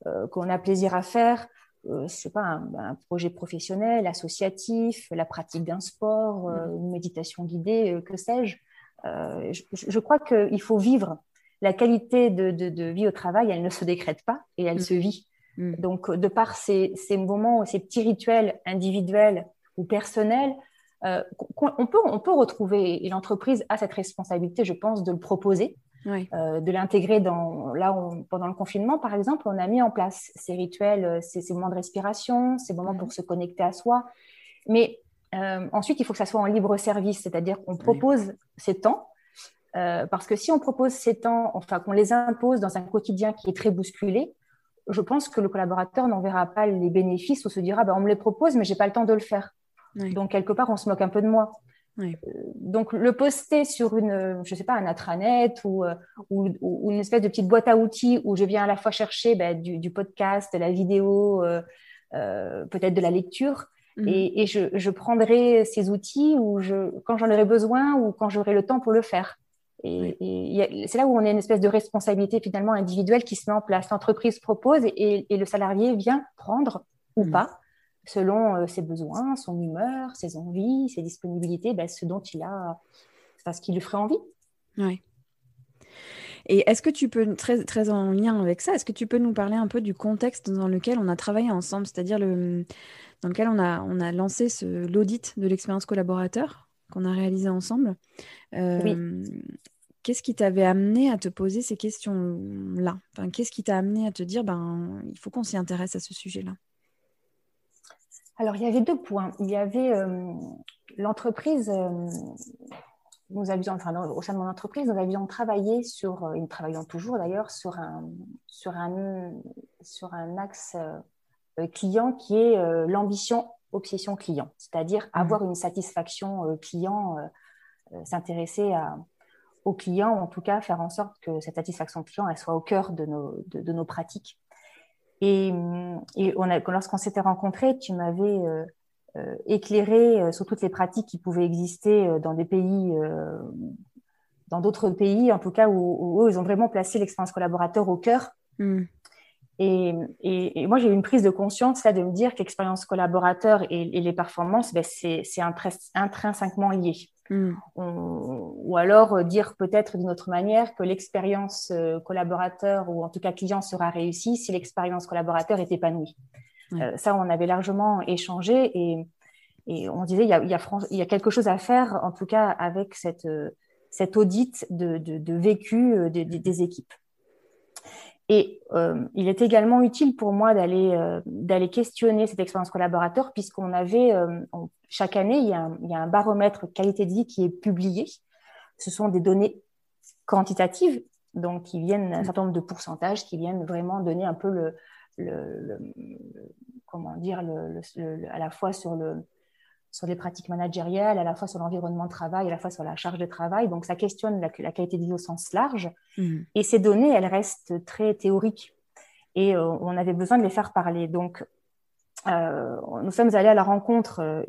euh, qu'on a plaisir à faire, je sais pas, un, projet professionnel, associatif, la pratique d'un sport, une méditation guidée, que sais-je. Je, crois qu'il faut vivre. La qualité de, vie au travail, elle ne se décrète pas et elle mhm. se vit. Donc, de par ces, ces moments, ces petits rituels individuels ou personnels, euh, on, peut, on peut retrouver, et l'entreprise a cette responsabilité, je pense, de le proposer, euh, de l'intégrer dans. Là, pendant le confinement, par exemple, on a mis en place ces rituels, euh, ces, moments de respiration, ces moments pour se connecter à soi. Mais ensuite, il faut que ça soit en libre service, c'est-à-dire qu'on propose ces temps. Parce que si on propose ces temps, enfin qu'on les impose dans un quotidien qui est très bousculé, je pense que le collaborateur n'en verra pas les bénéfices ou se dira bah, on me les propose, mais j'ai pas le temps de le faire. Donc, quelque part, on se moque un peu de moi. Euh, donc, le poster sur une, je sais pas, un intranet ou, euh, ou, une espèce de petite boîte à outils où je viens à la fois chercher ben, du, podcast, de la vidéo, euh, peut-être de la lecture. Mhm. Et, je, prendrai ces outils où je, quand j'en aurai besoin ou quand j'aurai le temps pour le faire. Et, c'est là où on a une espèce de responsabilité finalement individuelle qui se met en place. L'entreprise propose et, le salarié vient prendre ou mhm. pas selon euh, ses besoins, son humeur, ses envies, ses disponibilités, ben, ce dont il a, ce qui lui ferait envie. Oui. Et est-ce que tu peux, très, très en lien avec ça, est-ce que tu peux nous parler un peu du contexte dans lequel on a travaillé ensemble, c'est-à-dire le, dans lequel on a, on a lancé l'audit de l'expérience collaborateur qu'on a réalisé ensemble euh, oui. Qu'est-ce qui t'avait amené à te poser ces questions-là? Enfin, Qu'est-ce qui t'a amené à te dire, ben, il faut qu'on s'y intéresse à ce sujet-là? Alors, il y avait deux points. Il y avait euh, l'entreprise, euh, nous avions, enfin, au sein de mon entreprise, nous avions travaillé sur, et nous travaillons toujours d'ailleurs, sur un, sur un, sur un axe euh, client qui est l'ambition obsession client, c'est-à-dire mmh. avoir une satisfaction client, s'intéresser au client, en tout cas faire en sorte que cette satisfaction client elle soit au cœur de nos, de nos pratiques. Et, lorsqu'on s'était rencontrés, tu m'avais euh, euh, éclairé euh, sur toutes les pratiques qui pouvaient exister dans des pays, dans d'autres pays, en tout cas, où, ils ont vraiment placé l'expérience collaborateur au cœur. Mm. Et, moi, j'ai eu une prise de conscience là, de me dire qu'expérience collaborateur et, les performances, ben, c'est intrinsèquement lié. Hmm. ou alors euh, dire peut-être d'une autre manière que l'expérience euh, collaborateur ou en tout cas client sera réussie si l'expérience collaborateur est épanouie. Euh, ça, on avait largement échangé et, on disait il y, a, il, y a quelque chose à faire en tout cas avec cette, cette audit de, de, vécu des équipes. Et il est également utile pour moi d'aller questionner cette expérience collaborateur, puisqu'on avait, chaque année, il y, a il y, a un, baromètre qualité de vie qui est publié. Ce sont des données quantitatives, donc qui viennent, un certain nombre de pourcentages qui viennent vraiment donner un peu le, le, comment dire, le, à la fois sur, le, sur les pratiques managériales, à la fois sur l'environnement de travail, à la fois sur la charge de travail. Donc, ça questionne la, qualité de vie au sens large. Mmh. Et ces données, elles restent très théoriques. Et euh, on avait besoin de les faire parler. Donc, euh, nous sommes allés à la rencontre, euh,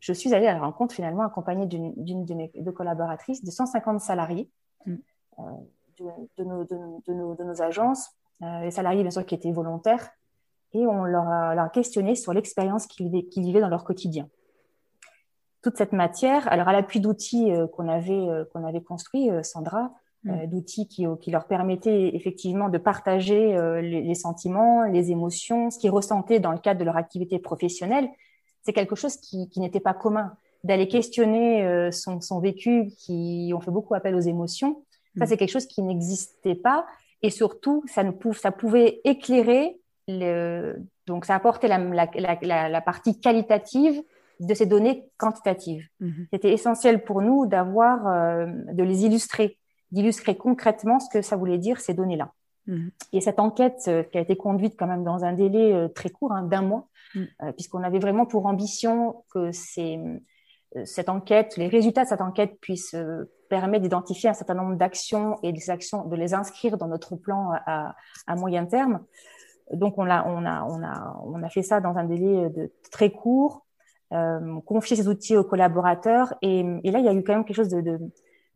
je suis allée à la rencontre finalement accompagnée d'une de mes deux collaboratrices de 150 salariés mmh. de, nos, de, nos, de, nos, agences les salariés, bien sûr, qui étaient volontaires, et on leur a, questionné sur l'expérience qu'ils vivaient, dans leur quotidien. Toute cette matière, alors à l'appui d'outils euh, qu'on avait, euh, qu'on avait construits, Sandra, mm. d'outils qui, qui, leur permettaient effectivement de partager les, sentiments, les émotions, ce qu'ils ressentaient dans le cadre de leur activité professionnelle, c'est quelque chose qui, n'était pas commun. D'aller questionner son, son, vécu, qui ont fait beaucoup appel aux émotions, ça mm. c'est quelque chose qui n'existait pas et surtout, ça, ça pouvait éclairer, le, donc ça apportait la, la, la, partie qualitative de ces données quantitatives. Mhm. C'était essentiel pour nous d'avoir, euh, de les illustrer, d'illustrer concrètement ce que ça voulait dire ces données-là. Mhm. Et cette enquête euh, qui a été conduite quand même dans un délai euh, très court, hein, d'un mois, mhm. puisqu'on avait vraiment pour ambition que ces, cette enquête, les résultats de cette enquête puissent permet d'identifier un certain nombre d'actions et des actions, de les inscrire dans notre plan à, moyen terme. Donc, on a, on, a, on, a, on a fait ça dans un délai de, très court, euh, confier ces outils aux collaborateurs. Et, là, il y a eu quand même quelque chose de,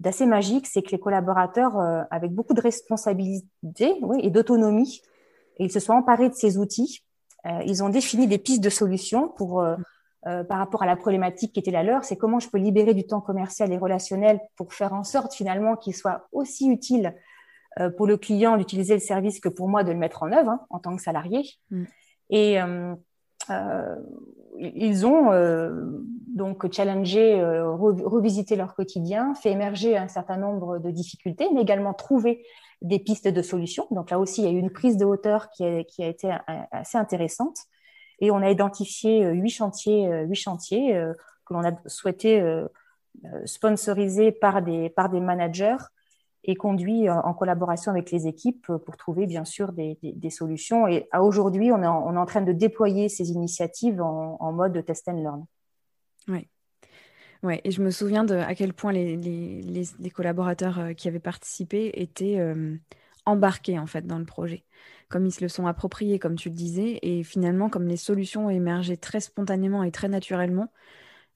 d'assez magique, c'est que les collaborateurs, euh, avec beaucoup de responsabilité oui, et d'autonomie, ils se sont emparés de ces outils. Euh, ils ont défini des pistes de solutions pour euh, par rapport à la problématique qui était la leur, c'est comment je peux libérer du temps commercial et relationnel pour faire en sorte finalement qu'il soit aussi utile euh, pour le client d'utiliser le service que pour moi de le mettre en œuvre hein, en tant que salarié. Mm. Et euh, ils ont donc challengé, revisité leur quotidien, fait émerger un certain nombre de difficultés, mais également trouvé des pistes de solutions. Donc là aussi, il y a eu une prise de hauteur qui a été assez intéressante. Et on a identifié euh, huit chantiers, euh, huit chantiers euh, que l'on a souhaité sponsoriser par des, par des managers et conduit en collaboration avec les équipes pour trouver bien sûr des, solutions. Et à aujourd'hui, on, on est en train de déployer ces initiatives en, mode test and learn. Oui. Ouais, et je me souviens de à quel point les, les, les collaborateurs qui avaient participé étaient embarqués en fait dans le projet comme ils se le sont appropriés, comme tu le disais, et finalement, comme les solutions ont émergé très spontanément et très naturellement, euh,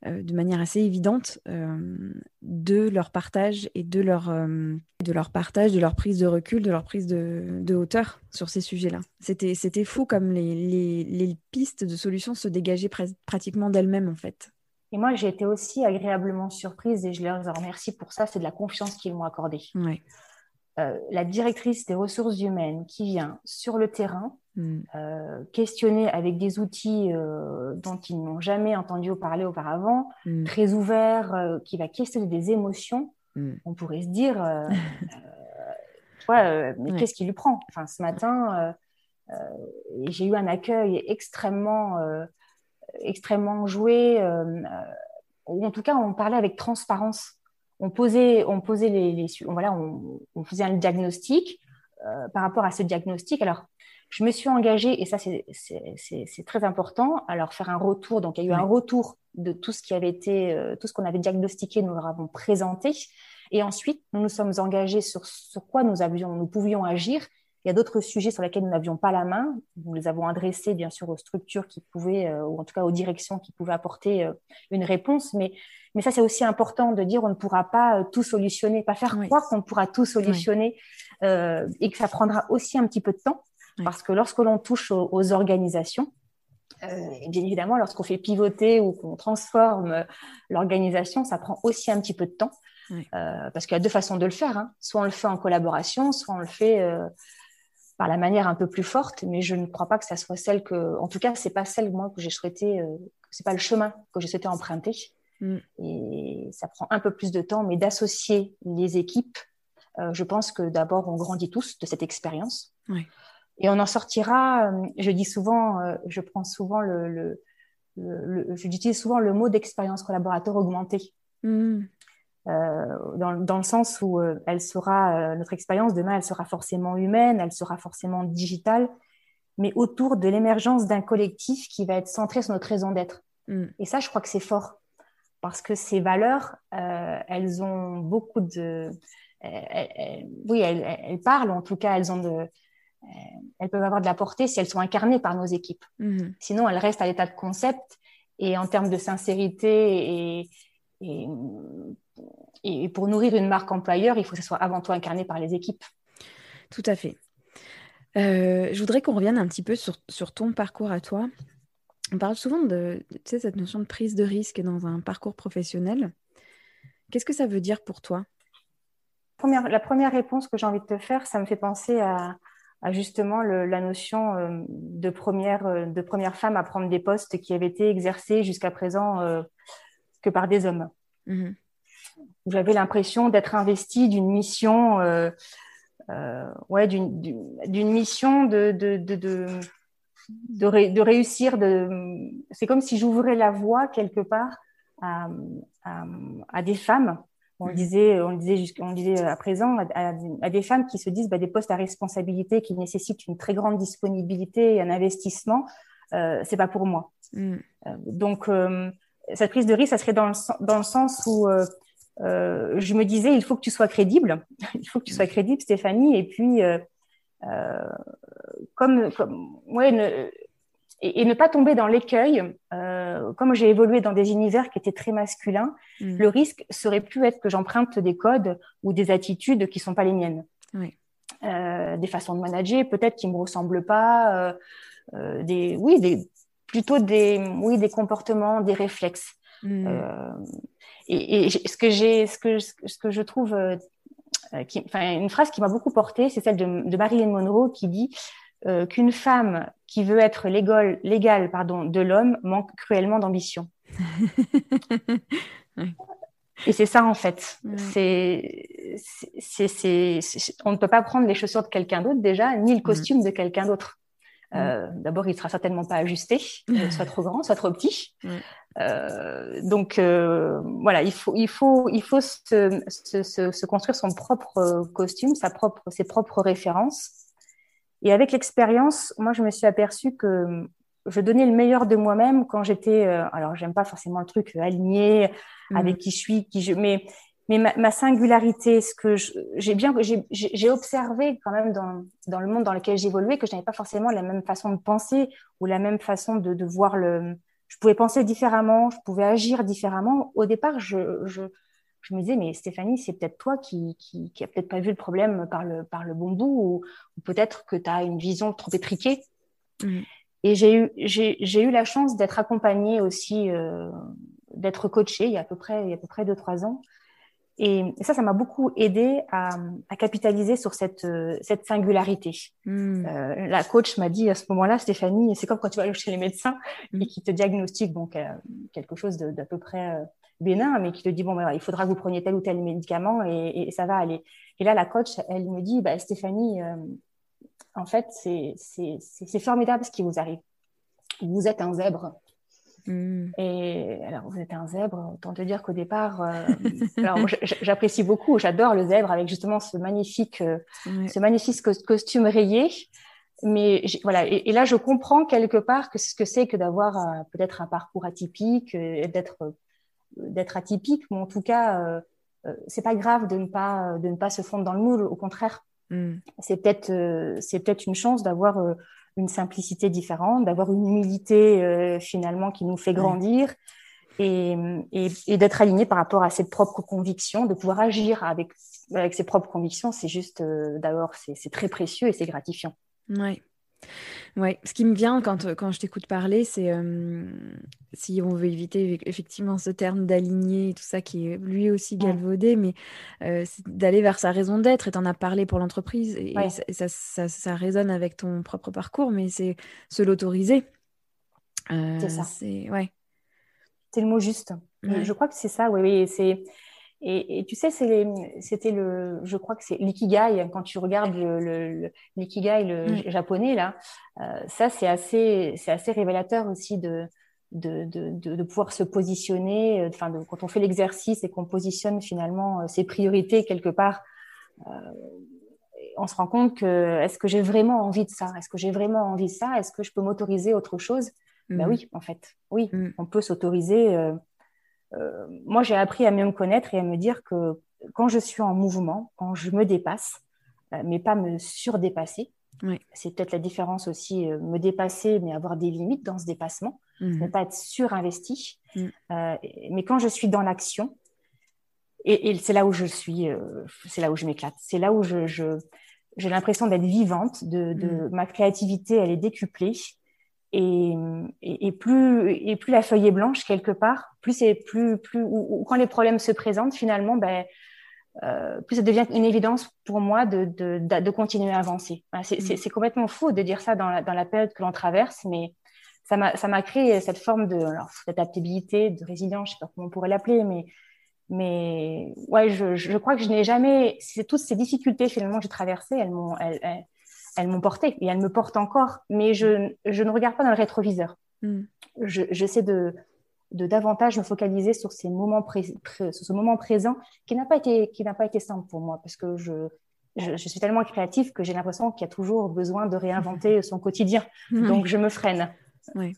de manière assez évidente, euh, de leur partage et de leur, euh, de leur partage, de leur prise de recul, de leur prise de, hauteur sur ces sujets-là. C'était, c'était fou comme les, les, pistes de solutions se dégageaient pratiquement d'elles-mêmes, en fait. Et moi, j'ai été aussi agréablement surprise et je leur remercie pour ça, c'est de la confiance qu'ils m'ont accordée. Ouais. Euh, la directrice des ressources humaines qui vient sur le terrain hmm. euh, questionner avec des outils euh, dont ils n'ont jamais entendu parler auparavant, hmm. très ouvert, qui va questionner des émotions, hmm. on pourrait se dire, mais qu'est-ce qui lui prend? Enfin, Ce matin, j'ai eu un accueil extrêmement, extrêmement joué, ou en tout cas, on parlait avec transparence on posait, on posait les, voilà, on, faisait un diagnostic euh, par rapport à ce diagnostic. Alors, je me suis engagée, et ça c'est très important, à leur faire un retour. Donc, il y a eu un retour de tout ce qui avait été, euh, tout ce qu'on avait diagnostiqué, nous leur avons présenté. Et ensuite, nous nous sommes engagés sur, sur quoi nous, avions, nous pouvions agir. Il y a d'autres sujets sur lesquels nous n'avions pas la main. Nous les avons adressés, bien sûr, aux structures qui pouvaient, euh, ou en tout cas aux directions qui pouvaient apporter une réponse. Mais mais ça, c'est aussi important de dire on ne pourra pas euh, tout solutionner, pas faire croire qu'on pourra tout solutionner euh, et que ça prendra aussi un petit peu de temps. Parce que lorsque l'on touche aux, organisations, euh, bien évidemment, lorsqu'on fait pivoter ou qu'on transforme l'organisation, ça prend aussi un petit peu de temps. parce qu'il y a deux façons de le faire. Hein. Soit on le fait en collaboration, soit on le fait par la manière un peu plus forte. Mais je ne crois pas que ça soit celle que, en tout cas, c'est pas celle moi que j'ai souhaité, c'est pas le chemin que j'ai souhaité emprunter. Mm. Et ça prend un peu plus de temps, mais d'associer les équipes je pense que d'abord, on grandit tous de cette expérience. Et on en sortira, je dis souvent, je prends souvent le, j'utilise souvent le mot d'expérience collaborateur augmentée. Mmh. Dans, dans, le sens où elle sera, notre expérience demain, elle sera forcément humaine, elle sera forcément digitale, mais autour de l'émergence d'un collectif qui va être centré sur notre raison d'être. Mm. Et ça, je crois que c'est fort, parce que ces valeurs, euh, elles ont beaucoup de... oui, elles, parlent, en tout cas, elles, ont de, elles peuvent avoir de la portée si elles sont incarnées par nos équipes. Mm-hmm. Sinon, elles restent à l'état de concept, et en termes de sincérité et, et, et pour nourrir une marque employeur, il faut que ce soit avant tout incarné par les équipes. Tout à fait. Euh, je voudrais qu'on revienne un petit peu sur, ton parcours à toi. On parle souvent de cette notion de prise de risque dans un parcours professionnel. Qu'est-ce que ça veut dire pour toi? La première réponse que j'ai envie de te faire, ça me fait penser à, justement la notion euh, de, première, euh, de première femme à prendre des postes qui avaient été exercés jusqu'à présent que par des hommes. Mmh J'avais l'impression d'être investie d'une mission euh, ouais, d'une mission de, de, de, de, de, réussir. C'est comme si j'ouvrais la voie quelque part à, à, des femmes. On mmh. disait, on disait, on disait à présent à, des femmes qui se disent bah, des postes à responsabilité qui nécessitent une très grande disponibilité et un investissement, euh, c'est pas pour moi. Mmh. Euh, donc euh, cette prise de risque, ça serait dans le, dans le sens où euh, je me disais, il faut que tu sois crédible, il faut que tu sois crédible, Stéphanie, et puis, euh, euh, comme, comme ouais, ne, et, ne pas tomber dans l'écueil, comme j'ai évolué dans des univers qui étaient très masculins, mm. le risque serait plus être que j'emprunte des codes ou des attitudes qui sont pas les miennes. Oui. des façons de manager, peut-être qui me ressemblent pas, des, oui, des, plutôt des, oui, des comportements, des réflexes. Mm et, ce que j'ai, ce que, ce que je trouve, euh, qui, enfin, une phrase qui m'a beaucoup portée, c'est celle de, de, Marilyn Monroe qui dit euh, qu'une femme qui veut être l'égale, pardon, de l'homme manque cruellement d'ambition. Et c'est ça en fait. C'est, c'est, on ne peut pas prendre les chaussures de quelqu'un d'autre déjà, ni le costume de quelqu'un d'autre. Euh, D'abord, il sera certainement pas ajusté, euh, soit trop grand, soit trop petit. Euh, donc euh, voilà, il faut, il faut, il faut se, se, se, construire son propre costume, sa propre, ses propres références. Et avec l'expérience, moi, je me suis aperçue que je donnais le meilleur de moi-même quand j'étais. alors, j'aime pas forcément le truc aligné mmh. avec qui je suis, qui je, mais mais ma, singularité, ce que j'ai bien, j'ai observé quand même dans, dans, le monde dans lequel j'évoluais que je n'avais pas forcément la même façon de penser ou la même façon de, de, voir le. Je pouvais penser différemment, je pouvais agir différemment. Au départ, je, je, je me disais, mais Stéphanie, c'est peut-être toi qui, qui, qui a peut-être pas vu le problème par le, par le bon bout ou, peut-être que tu as une vision trop étriquée. Mmh. Et j'ai eu, j'ai eu la chance d'être accompagnée aussi, euh, d'être coachée il y a à peu près, il y a à peu près deux, trois ans et, ça, ça m'a beaucoup aidé à, à, capitaliser sur cette, euh, cette singularité. Hmm. Euh, la coach m'a dit à ce moment-là, Stéphanie, c'est comme quand tu vas chez les médecins hmm. et qui te diagnostiquent donc, euh, quelque chose d'à peu près euh, bénin, mais qui te dit, bon, ben, il faudra que vous preniez tel ou tel médicament et, et ça va aller. Et là, la coach, elle me dit, bah, Stéphanie, en fait, c'est formidable ce qui vous arrive. Vous êtes un zèbre. Mm. Et alors, vous êtes un zèbre, autant te dire qu'au départ, euh, alors j'apprécie beaucoup, j'adore le zèbre avec justement ce magnifique, euh, ce magnifique costume rayé. Mais voilà, et, là, je comprends quelque part que ce que c'est que d'avoir euh, peut-être un parcours atypique, d'être d'être atypique, mais en tout cas, c'est pas grave de ne pas de ne pas se fondre dans le moule. Au contraire, mm. c'est peut-être c'est peut-être une chance d'avoir une simplicité différente, d'avoir une humilité euh, finalement qui nous fait grandir et, et, d'être aligné par rapport à ses propres convictions, de pouvoir agir avec, avec ses propres convictions, c'est juste, euh, d'abord, c'est très précieux et c'est gratifiant. Ouais. Ouais, ce qui me vient quand, euh, quand je t'écoute parler, c'est si on veut éviter effectivement ce terme d'aligner et tout ça qui est lui aussi galvaudé, mais c'est d'aller vers sa raison d'être. Et tu en as parlé pour l'entreprise et, ça, ça, ça, résonne avec ton propre parcours, mais c'est se l'autoriser. c'est ça. C'est ouais. le mot juste. Je crois que c'est ça, oui, oui. C'est Et, tu sais, c'était le, je crois que c'est l'ikigai, quand tu regardes l'ikigai le, le, japonais, là, euh, ça, c'est assez, assez révélateur aussi de, de, de, de, pouvoir se positionner, euh, enfin, quand on fait l'exercice et qu'on positionne finalement euh, ses priorités quelque part, euh, on se rend compte que est-ce que j'ai vraiment envie de ça? Est-ce que j'ai vraiment envie de ça? Est-ce que je peux m'autoriser autre chose? Ben oui, en fait, oui, mm. on peut s'autoriser. Euh, moi, j'ai appris à mieux me connaître et à me dire que quand je suis en mouvement, quand je me dépasse, euh, mais pas me surdépasser, c'est peut-être la différence aussi, euh, me dépasser, mais avoir des limites dans ce dépassement, mhm. ne pas être surinvesti. Mhm. mais quand je suis dans l'action, et, c'est là où je suis, c'est là où je m'éclate, c'est là où je, j'ai l'impression d'être vivante, de, mhm. ma créativité, elle est décuplée. Et, et, plus, et plus la feuille est blanche quelque part, plus c'est plus, plus ou, quand les problèmes se présentent finalement, ben, euh, plus ça devient une évidence pour moi de, de, de continuer à avancer. Mm. C'est complètement fou de dire ça dans la, dans la période que l'on traverse, mais ça m'a créé cette forme de d'adaptabilité, de résilience, je sais pas comment on pourrait l'appeler, mais mais ouais, je, je crois que je n'ai jamais, toutes ces difficultés finalement que j'ai traversées, elles m'ont elles, elles m'ont porté et elles me portent encore, mais je, je, ne regarde pas dans le rétroviseur. Mm. J'essaie de, de davantage me focaliser sur, ces moments sur ce moment présent qui n'a pas, été, qui pas été simple pour moi parce que je, je, suis tellement créative que j'ai l'impression qu'il y a toujours besoin de réinventer son quotidien. Donc, je me freine. Oui.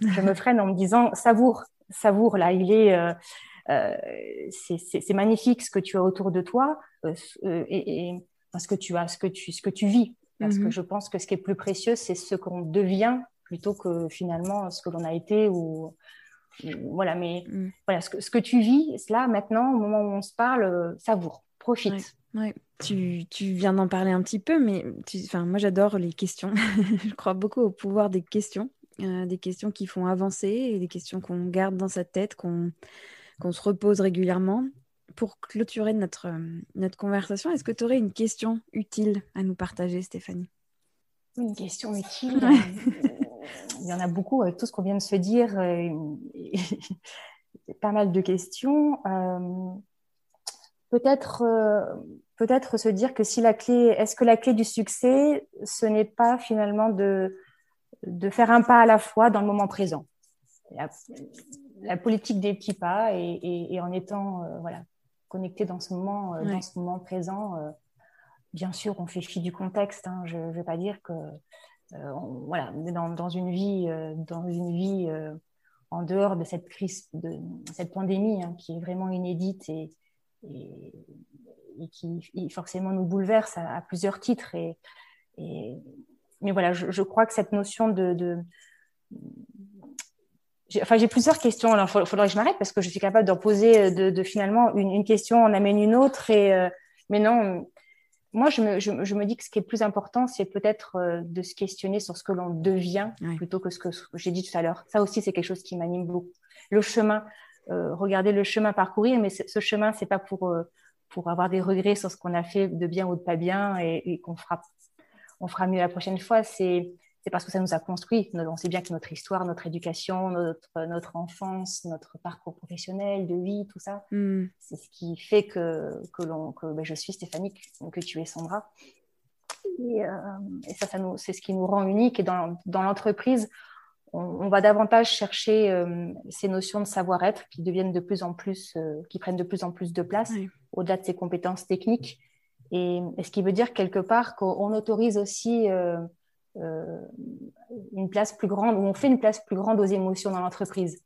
je me freine en me disant savoure, savoure là, il est. Euh, euh, c'est magnifique ce que tu as autour de toi euh, et, et, ce que tu as, ce que tu, ce que tu vis. Parce que mhm. je pense que ce qui est plus précieux, c'est ce qu'on devient plutôt que finalement ce que l'on a été ou, voilà. Mais mm. voilà, ce que, ce que tu vis là maintenant, au moment où on se parle, euh, savoure, profite. Ouais, Tu, tu, viens d'en parler un petit peu, mais enfin, moi j'adore les questions. je crois beaucoup au pouvoir des questions, euh, des questions qui font avancer et des questions qu'on garde dans sa tête, qu'on qu'on se repose régulièrement pour clôturer notre, euh, notre conversation, est-ce que tu aurais une question utile à nous partager, Stéphanie? Une question utile euh, Il y en a beaucoup avec tout ce qu'on vient de se dire. Euh, pas mal de questions. peut-être, peut-être se dire que si la clé, est-ce que la clé du succès, ce n'est pas finalement de, de faire un pas à la fois dans le moment présent? La, politique des petits pas et, et en étant voilà, connecté dans ce moment, euh, dans ce moment présent. Euh, bien sûr, on fait fi du contexte. Hein, je ne vais pas dire que euh, on, voilà, dans, dans, une vie, dans une vie en dehors de cette crise, de cette pandémie hein, qui est vraiment inédite et, et, qui forcément nous bouleverse à, plusieurs titres. Et, et, mais voilà, je, je, crois que cette notion de, de enfin, j'ai plusieurs questions. Alors, il faudrait que je m'arrête parce que je suis capable d'en poser euh, de, de, finalement une, une, question, on amène une autre. Et, euh, mais non, moi, je me, je, je, me dis que ce qui est plus important, c'est peut-être euh, de se questionner sur ce que l'on devient plutôt que ce que, j'ai dit tout à l'heure. Ça aussi, c'est quelque chose qui m'anime beaucoup. Le chemin, euh, regarder le chemin parcourir, mais ce chemin, c'est pas pour, pour avoir des regrets sur ce qu'on a fait de bien ou de pas bien et, et qu'on fera, on fera mieux la prochaine fois. C'est c'est parce que ça nous a construit. On sait bien que notre histoire, notre éducation, notre, notre enfance, notre parcours professionnel, de vie, tout ça, hmm. c'est ce qui fait que, que, l'on, que ben, je suis Stéphanie, que tu es Sandra. Et, euh, et ça, c'est ce qui nous rend unique. Et dans, dans l'entreprise, on, va davantage chercher euh, ces notions de savoir-être qui deviennent de plus en plus, euh, qui prennent de plus en plus de place au-delà de ces compétences techniques. Et, et, ce qui veut dire quelque part qu'on autorise aussi une place plus grande, où on fait une place plus grande aux émotions dans l'entreprise.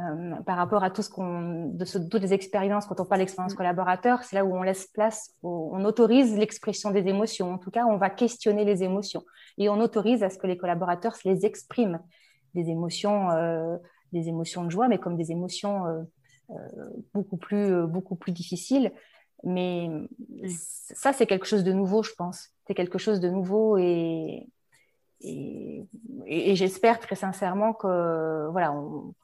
Euh, par rapport à tout ce qu'on, de toutes les expériences, quand on parle d'expérience mm. collaborateur, c'est là où on laisse place, on autorise l'expression des émotions. En tout cas, on va questionner les émotions et on autorise à ce que les collaborateurs se les expriment, des émotions, euh, des émotions de joie, mais comme des émotions euh, euh beaucoup plus, beaucoup plus difficiles. Mais ça, c'est quelque chose de nouveau, je pense. C'est quelque chose de nouveau et, et, et, j'espère très sincèrement que voilà, on,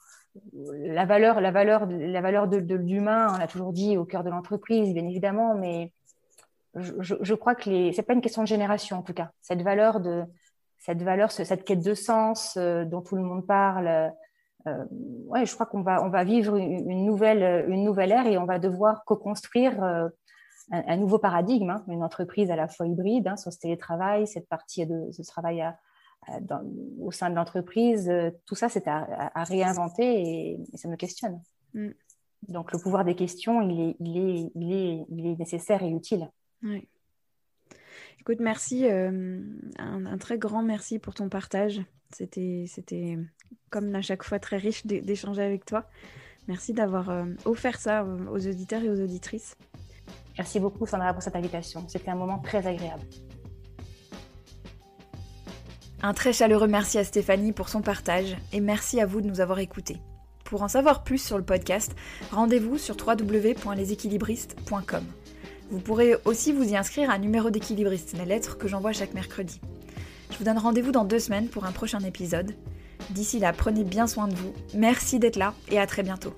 la valeur, la valeur, la valeur de, de l'humain, on l'a toujours dit, au cœur de l'entreprise, bien évidemment, mais je, je, crois que les, c'est pas une question de génération en tout cas. Cette valeur de, cette valeur, cette quête de sens euh, dont tout le monde parle, ouais, je crois qu'on va, on va vivre une, nouvelle, une nouvelle ère et on va devoir co-construire un, nouveau paradigme, hein, une entreprise à la fois hybride hein, sur ce télétravail, cette partie de ce travail au sein de l'entreprise. tout ça, c'est à, réinventer et, ça me questionne. Mm. Donc le pouvoir des questions, il est, il est, il est, il est nécessaire et utile. Oui. Écoute, merci, euh, un, très grand merci pour ton partage. C'était, c'était comme à chaque fois très riche d'échanger avec toi. Merci d'avoir euh, offert ça aux auditeurs et aux auditrices. Merci beaucoup Sandra pour cette invitation. C'était un moment très agréable. Un très chaleureux merci à Stéphanie pour son partage et merci à vous de nous avoir écoutés. Pour en savoir plus sur le podcast, rendez-vous sur www.leséquilibristes.com. Vous pourrez aussi vous y inscrire à un numéro d'équilibriste, la lettre que j'envoie chaque mercredi. Je vous donne rendez-vous dans deux semaines pour un prochain épisode. D'ici là, prenez bien soin de vous. Merci d'être là et à très bientôt.